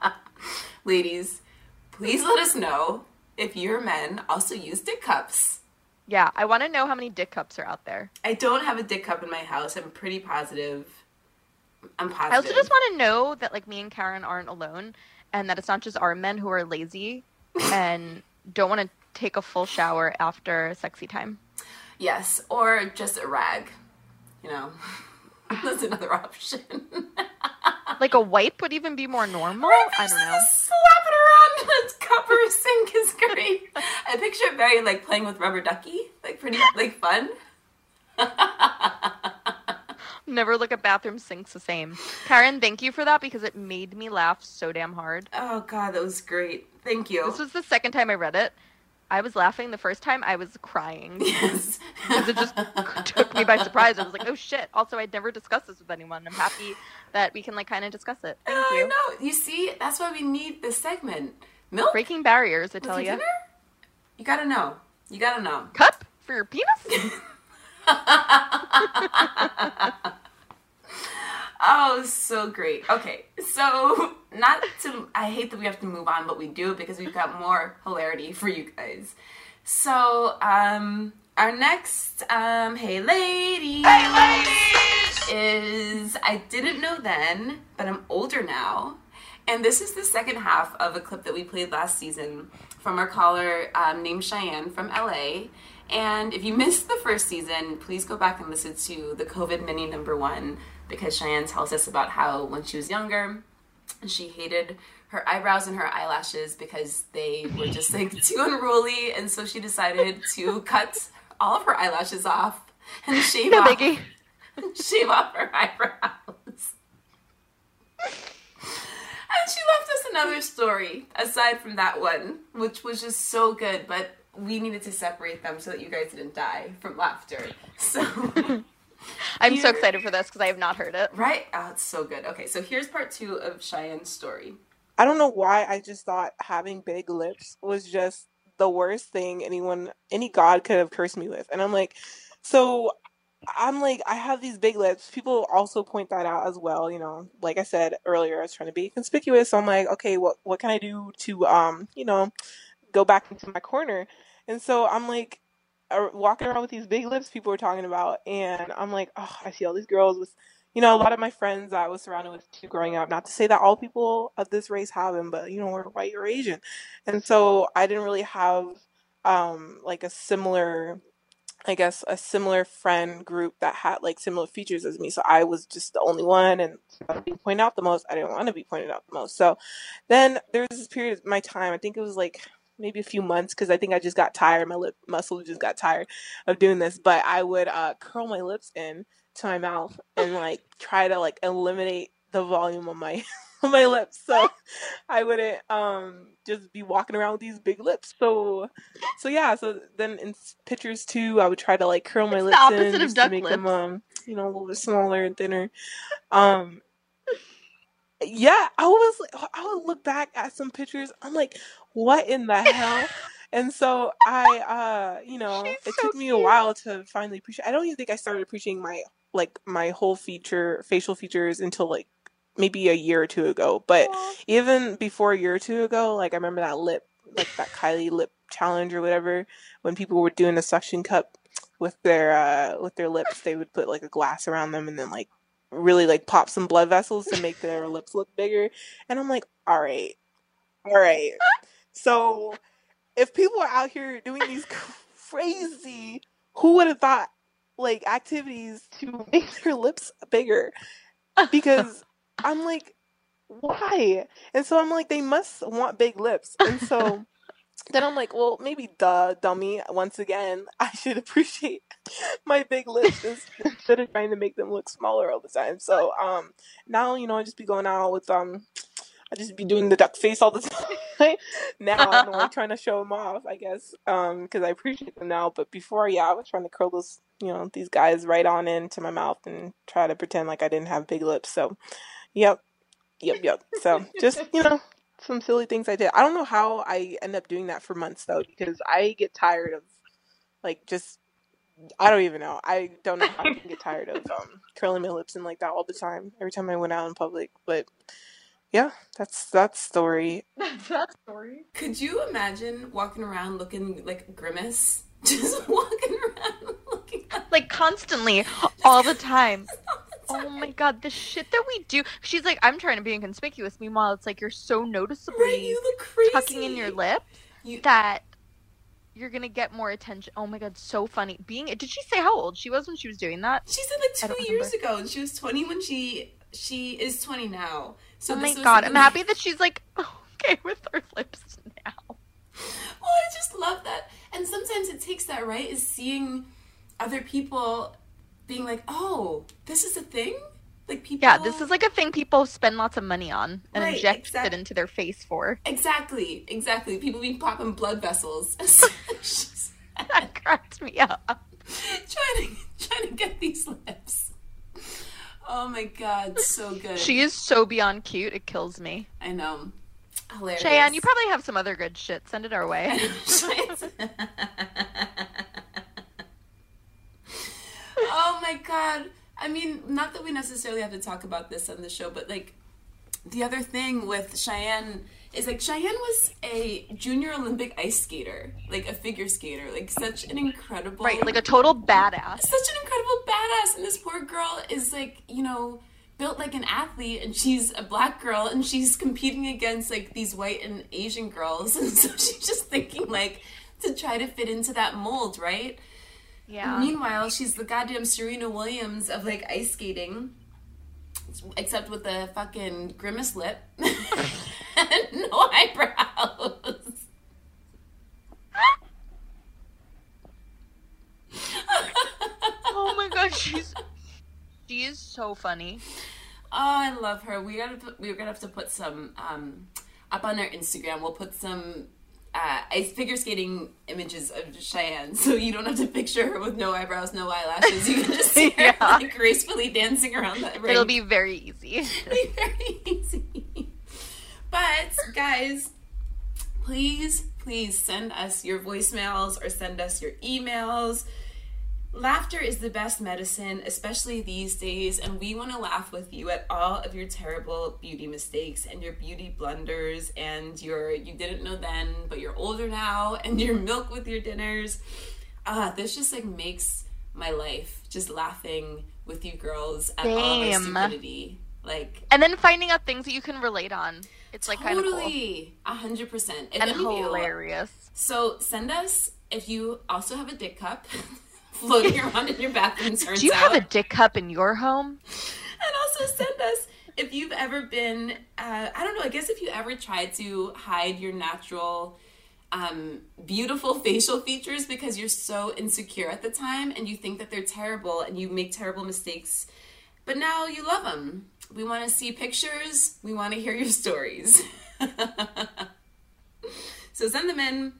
Ladies, please let us know if your men also use dick cups. Yeah, I want to know how many dick cups are out there. I don't have a dick cup in my house. I'm pretty positive. I'm positive. I also just want to know that like me and Karen aren't alone, and that it's not just our men who are lazy and don't want to take a full shower after sexy time. Yes, or just a rag. You know, that's another option. Like a wipe would even be more normal. I don't know. Slap it around a cup sink is great. I picture it very like playing with rubber ducky, like pretty like fun. Never look at bathroom sinks the same. Karen, thank you for that because it made me laugh so damn hard. Oh god, that was great. Thank you. This was the second time I read it. I was laughing. The first time I was crying. yes. because it just took me by surprise. I was like, "Oh shit!" Also, I'd never discussed this with anyone. I'm happy that we can like kind of discuss it. Thank oh, I you. know. You see, that's why we need this segment. Milk Breaking barriers, I tell you. You gotta know. You gotta know. Cup for your penis? Oh, so great. Okay, so not to. I hate that we have to move on, but we do because we've got more hilarity for you guys. So, um, our next, um, hey ladies. Hey ladies. is I didn't know then, but I'm older now. And this is the second half of a clip that we played last season from our caller um, named Cheyenne from LA. And if you missed the first season, please go back and listen to the COVID mini number one because Cheyenne tells us about how when she was younger, she hated her eyebrows and her eyelashes because they were just like too unruly. And so she decided to cut all of her eyelashes off and shave No off shave off her eyebrows. And she left us another story aside from that one, which was just so good, but we needed to separate them so that you guys didn't die from laughter. So, I'm so excited for this because I have not heard it. right? Oh, it's so good. Okay, so here's part two of Cheyenne's story. I don't know why I just thought having big lips was just the worst thing anyone any god could have cursed me with. And I'm like, so I'm like, I have these big lips. People also point that out as well, you know. Like I said earlier, I was trying to be conspicuous. So I'm like, okay, what what can I do to um, you know, go back into my corner? And so I'm like walking around with these big lips people were talking about and I'm like, oh, I see all these girls with you know, a lot of my friends I was surrounded with too growing up. Not to say that all people of this race have them, but you know, we're white or Asian, and so I didn't really have um like a similar, I guess, a similar friend group that had like similar features as me. So I was just the only one, and I being pointed out the most. I didn't want to be pointed out the most. So then there was this period of my time. I think it was like maybe a few months because I think I just got tired. My lip muscle just got tired of doing this. But I would uh, curl my lips in to my mouth and like try to like eliminate the volume on my of my lips so I wouldn't um just be walking around with these big lips. So so yeah, so then in pictures too, I would try to like curl my It's the lips opposite in of duck to make them um you know a little bit smaller and thinner. Um yeah, I was like I would look back at some pictures. I'm like, what in the hell? And so I uh you know, She's it so took me a while to finally appreciate I don't even think I started appreciating my like my whole feature facial features until like maybe a year or two ago. But even before a year or two ago, like I remember that lip, like that Kylie lip challenge or whatever, when people were doing a suction cup with their uh with their lips, they would put like a glass around them and then like really like pop some blood vessels to make their lips look bigger. And I'm like, all right, all right. So if people are out here doing these crazy, who would have thought like activities to make their lips bigger? Because I'm like, why? And so I'm like, they must want big lips. And so then I'm like, well, maybe duh, dummy. Once again, I should appreciate my big lips ins- instead of trying to make them look smaller all the time. So um, now you know I just be going out with um, I just be doing the duck face all the time. now I'm like trying to show them off, I guess, um, because I appreciate them now. But before, yeah, I was trying to curl those, you know, these guys right on into my mouth and try to pretend like I didn't have big lips. So, yep, yep, yep. So just you know, some silly things I did. I don't know how I end up doing that for months though, because I get tired of like just. I don't even know. I don't know how I can get tired of um, curling my lips and like that all the time. Every time I went out in public, but yeah, that's that story. that story. Could you imagine walking around looking like Grimace? Just walking around looking like Like constantly, all the time. Oh my god, the shit that we do. She's like, I'm trying to be inconspicuous. Meanwhile, it's like you're so noticeable. Right, you look crazy. tucking in your lip You, that you're gonna get more attention. Oh my god, so funny. Being did she say how old she was when she was doing that? she said like two years ago, and she was 20 when she she is 20 now. So oh my god, I'm happy that she's like okay with her lips now. Well, I just love that. And sometimes it takes that, right? Is seeing other people being like, oh, this is a thing? Like people. Yeah, this is like a thing people spend lots of money on and Right, inject it into their face for. Exactly, exactly. People be popping blood vessels. That cracked me up. trying to trying to get these lips. Oh my god, so good. She is so beyond cute, it kills me. I know. Hilarious. Cheyenne, you probably have some other good shit. Send it our way. oh my god. I mean, not that we necessarily have to talk about this on the show, but like the other thing with Cheyenne is like Cheyenne was a junior Olympic ice skater, like a figure skater, like such an incredible right, like a total badass. such an incredible badass, and this poor girl is like, you know, built like an athlete, and she's a black girl, and she's competing against like these white and Asian girls, and so she's just thinking like to try to fit into that mold, right? Yeah. Meanwhile, she's the goddamn Serena Williams of like ice skating, except with the fucking grimace lip and no eyebrows. oh my god, she's she is so funny. Oh, I love her. We gotta put, we're gonna have to put some um, up on our Instagram. We'll put some uh, ice figure skating images of Cheyenne, so you don't have to picture her with no eyebrows, no eyelashes. You can just see her Yeah. like gracefully dancing around that ring. It'll be very easy. be very easy. But guys, please, please send us your voicemails or send us your emails. Laughter is the best medicine, especially these days, and we want to laugh with you at all of your terrible beauty mistakes and your beauty blunders and your you didn't know then, but you're older now, and your milk with your dinners. Ah, this just like makes my life just laughing with you girls at all of our stupidity. Like And then finding out things that you can relate on. It's like kind of cool. totally, a hundred percent. And of you- hilarious. So send us if you also have a dick cup floating around in your bathroom. Turns Do you out, have a dick cup in your home? and also send us if you've ever been. Uh, I don't know. I guess if you ever tried to hide your natural. Um, beautiful facial features because you're so insecure at the time and you think that they're terrible and you make terrible mistakes, but now you love them. We want to see pictures. We want to hear your stories. so send them in.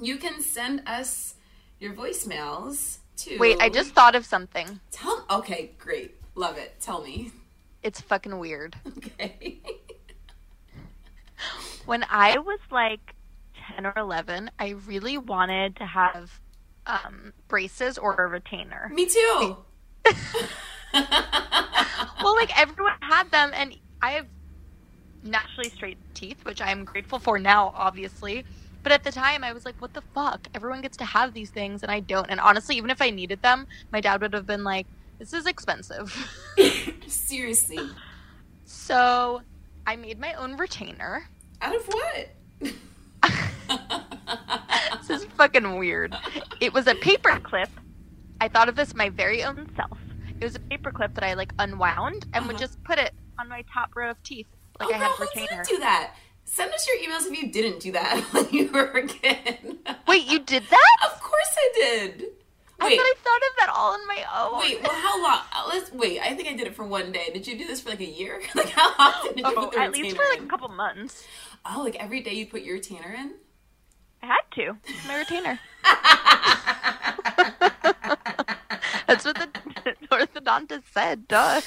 You can send us your voicemails to. Wait, I just thought of something. tell. Okay, great, love it. Tell me. It's fucking weird. Okay. When I was like 10 or 11, I really wanted to have um, braces or a retainer. me too. Well, like everyone had them, and I have naturally straight teeth, which I am grateful for now, obviously. But at the time, I was like, what the fuck? Everyone gets to have these things, and I don't. And honestly, even if I needed them, my dad would have been like, this is expensive. Seriously. so I made my own retainer. Out of what? This is fucking weird. It was a paper clip. I thought of this my very own self. It was a paper clip that I like unwound and would uh-huh. just put it on my top row of teeth, like oh, I had who retainer. do that? Send us your emails if you didn't do that when you were a kid. Wait, you did that? Of course I did. I Wait, thought I thought of that all on my own. wait. Well, how long? uh, Let's wait. I think I did it for one day. Did you do this for like a year? like how often did you Oh, put the at least for like a couple months. Oh, like every day you put your retainer in? I had to. My retainer. That's what the orthodontist said. Duh.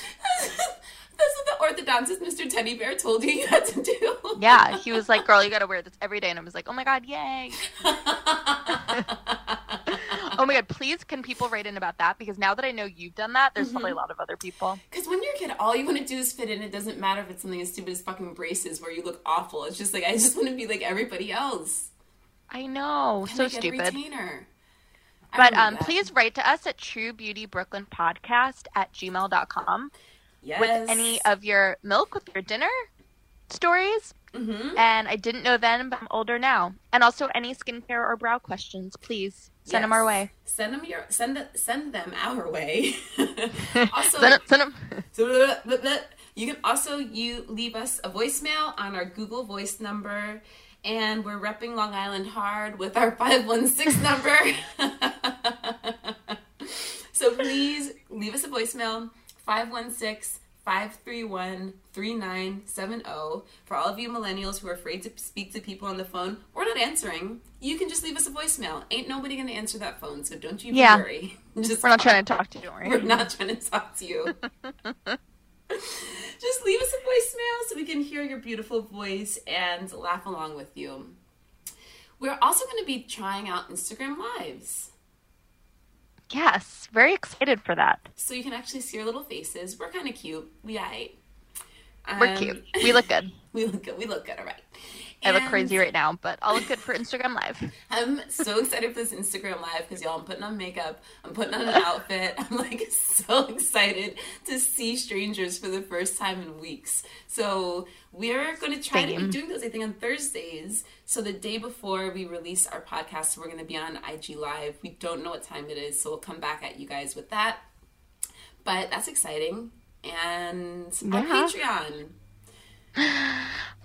That's what the orthodontist, Mr. Teddy Bear, told you you had to do. Yeah, he was like, "Girl, you gotta wear this every day," and I was like, "Oh my god, yay!" oh my god, please, can people write in about that? Because now that I know you've done that, there's probably a lot of other people. Because when you're a kid, all you want to do is fit in. It doesn't matter if it's something as stupid as fucking braces where you look awful. It's just like, I just want to be like everybody else. I know, so Like, stupid. Retainer. I But um, that. please write to us at truebeautybrooklynpodcast at gmail.com yes. with any of your milk with your dinner stories. Mhm. And I didn't know then, but I'm older now. And also any skincare or brow questions, please send them our way. Send them your send the, send them our way. also, send Send 'em- send you can also you leave us a voicemail on our Google Voice number, and we're repping Long Island hard with our five one six number. so please leave us a voicemail 516 531 3970. For all of you millennials who are afraid to speak to people on the phone, we're not answering. You can just leave us a voicemail. Ain't nobody gonna answer that phone, so don't you Yeah. worry. Just We're not trying to talk to you, don't. We're not trying to talk to you. Just leave us a voicemail so we can hear your beautiful voice and laugh along with you. We're also going to be trying out Instagram Lives. Yes, very excited for that. So you can actually see our little faces. We're kind of cute. We. We're Um, cute. We look good. we look good. We look good. All right. I look crazy right now, but I'll look good for Instagram Live. I'm so excited for this Instagram live because y'all, I'm putting on makeup, I'm putting on an outfit. I'm like so excited to see strangers for the first time in weeks. So we're going to try to be doing those, I think, on Thursdays. So the day before we release our podcast, we're going to be on IG Live. We don't know what time it is, so we'll come back at you guys with that. But that's exciting. And our Yeah. Patreon.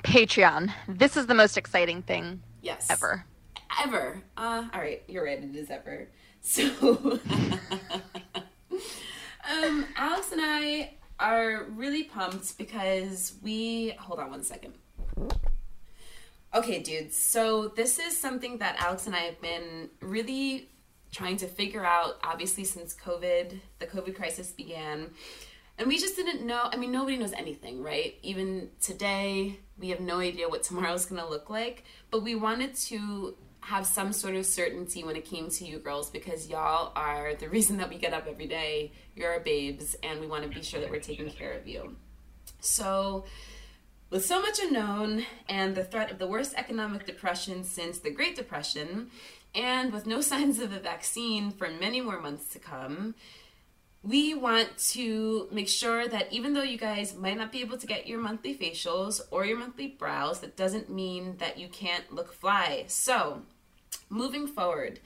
Patreon. This is the most exciting thing Yes. ever. ever. Uh, all right, you're right. It is ever. So, um, Alex and I are really pumped because we hold on one second. Okay, dudes. So this is something that Alex and I have been really trying to figure out. Obviously, since COVID, the COVID crisis began. And we just didn't know. I mean, nobody knows anything, right? Even today, we have no idea what tomorrow's going to look like. But we wanted to have some sort of certainty when it came to you girls because y'all are the reason that we get up every day. You're our babes, and we want to be sure that we're taking care of you. So, with so much unknown and the threat of the worst economic depression since the Great Depression, and with no signs of a vaccine for many more months to come, we want to make sure that even though you guys might not be able to get your monthly facials or your monthly brows, that doesn't mean that you can't look fly. So, moving forward,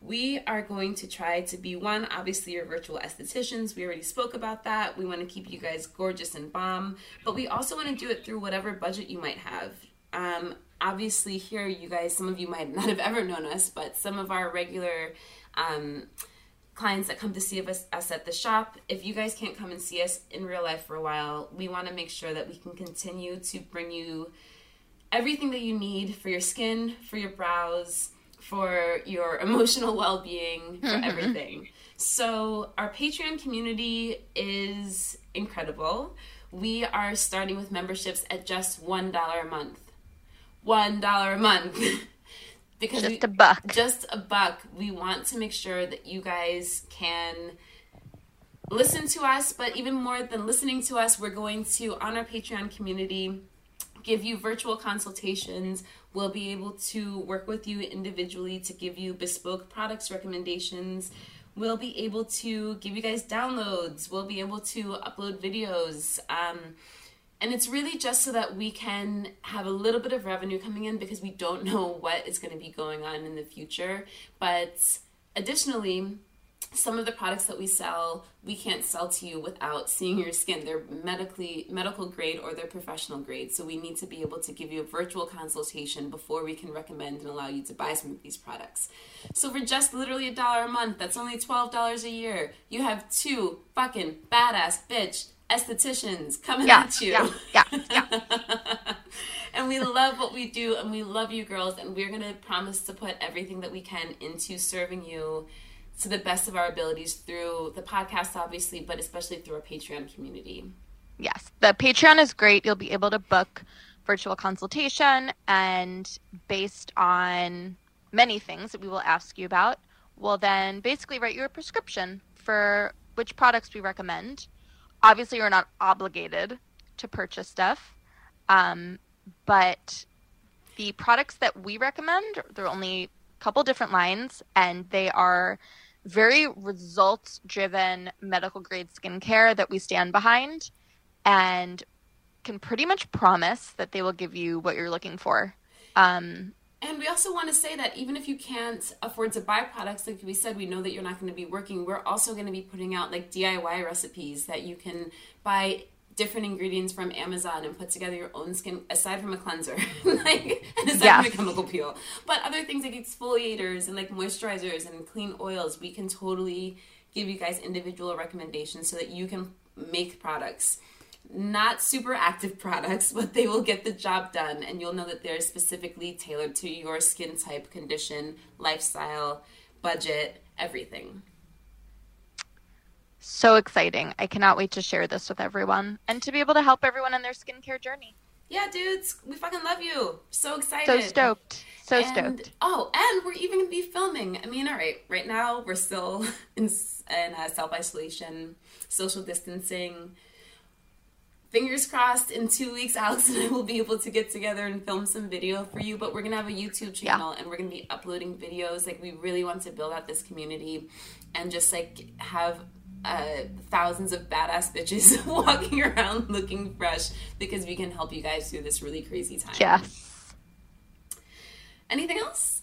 we are going to try to be one, obviously, your virtual estheticians. We already spoke about that. We want to keep you guys gorgeous and bomb, but we also want to do it through whatever budget you might have. Um, obviously, here, you guys, some of you might not have ever known us, but some of our regular um, clients that come to see us, us at the shop, if you guys can't come and see us in real life for a while, we want to make sure that we can continue to bring you everything that you need for your skin, for your brows, for your emotional well being, for mm-hmm. everything. So, our Patreon community is incredible. We are starting with memberships at just $1 a month. $1 a month. because Just we- a buck. Just a buck. We want to make sure that you guys can listen to us, but even more than listening to us, we're going to, on our Patreon community, give you virtual consultations. We'll be able to work with you individually to give you bespoke products recommendations. We'll be able to give you guys downloads. We'll be able to upload videos. Um, and it's really just so that we can have a little bit of revenue coming in because we don't know what is going to be going on in the future. But additionally, some of the products that we sell we can't sell to you without seeing your skin. They're medically medical grade or they're professional grade. So we need to be able to give you a virtual consultation before we can recommend and allow you to buy some of these products. So for just literally a dollar a month that's only $12 a year. You have two fucking badass bitch estheticians coming Yeah, at you yeah, yeah, yeah. and we love what we do and we love you girls and we're going to promise to put everything that we can into serving you to the best of our abilities through the podcast obviously but especially through our patreon community Yes, the Patreon is great. You'll be able to book virtual consultation, and based on many things that we will ask you about, we'll then basically write you a prescription for which products we recommend. Obviously, you're not obligated to purchase stuff, um, but the products that we recommend, there are only a couple different lines, and they are very results driven medical grade skincare that we stand behind and can pretty much promise that they will give you what you're looking for. Um, and we also want to say that even if you can't afford to buy products like we said we know that you're not going to be working we're also going to be putting out like diy recipes that you can buy different ingredients from Amazon and put together your own skin aside from a cleanser, like and aside Yes. from a chemical peel. But other things like exfoliators and like moisturizers and clean oils, we can totally give you guys individual recommendations so that you can make products. Not super active products, but they will get the job done and you'll know that they're specifically tailored to your skin type, condition, lifestyle, budget, everything. so exciting. I cannot wait to share this with everyone and to be able to help everyone in their skincare journey. Yeah, dudes, we fucking love you. So excited. So stoked. So and, stoked. Oh, and we're even gonna be filming. I mean, all right, right now we're still in, in uh, self isolation, social distancing. Fingers crossed in two weeks alex and i will be able to get together and film some video for you but we're gonna have a youtube channel yeah. and we're gonna be uploading videos. Like we really want to build out this community and just like have uh, thousands of badass bitches walking around looking fresh because we can help you guys through this really crazy time. Yes. Anything else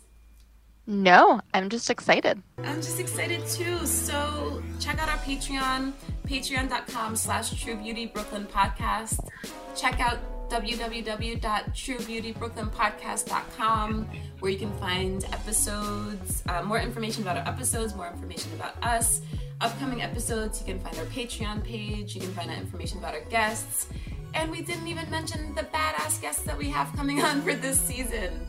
no, I'm just excited. I'm just excited too. So check out our Patreon, patreon.com slash True Podcast. Check out www.truebeautybrooklynpodcast.com where you can find episodes, uh, more information about our episodes, more information about us, upcoming episodes. You can find our Patreon page. You can find out information about our guests. And we didn't even mention the badass guests that we have coming on for this season.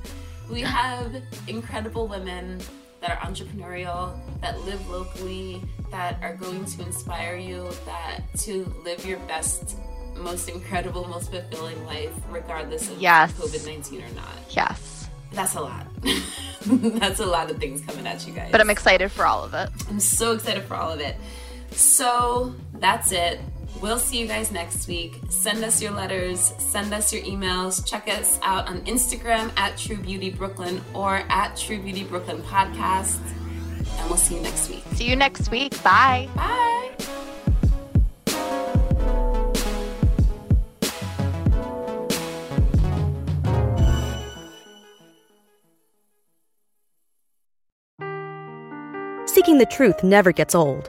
We have incredible women that are entrepreneurial, that live locally, that are going to inspire you, that to live your best, most incredible, most fulfilling life, regardless of yes. COVID 19 or not. Yes. That's a lot. That's a lot of things coming at you guys. But I'm excited for all of it. I'm so excited for all of it. So that's it. We'll see you guys next week. Send us your letters, send us your emails. Check us out on Instagram at True Beauty Brooklyn or at True Beauty Brooklyn Podcast. And we'll see you next week. See you next week. Bye. Bye. Seeking the truth never gets old.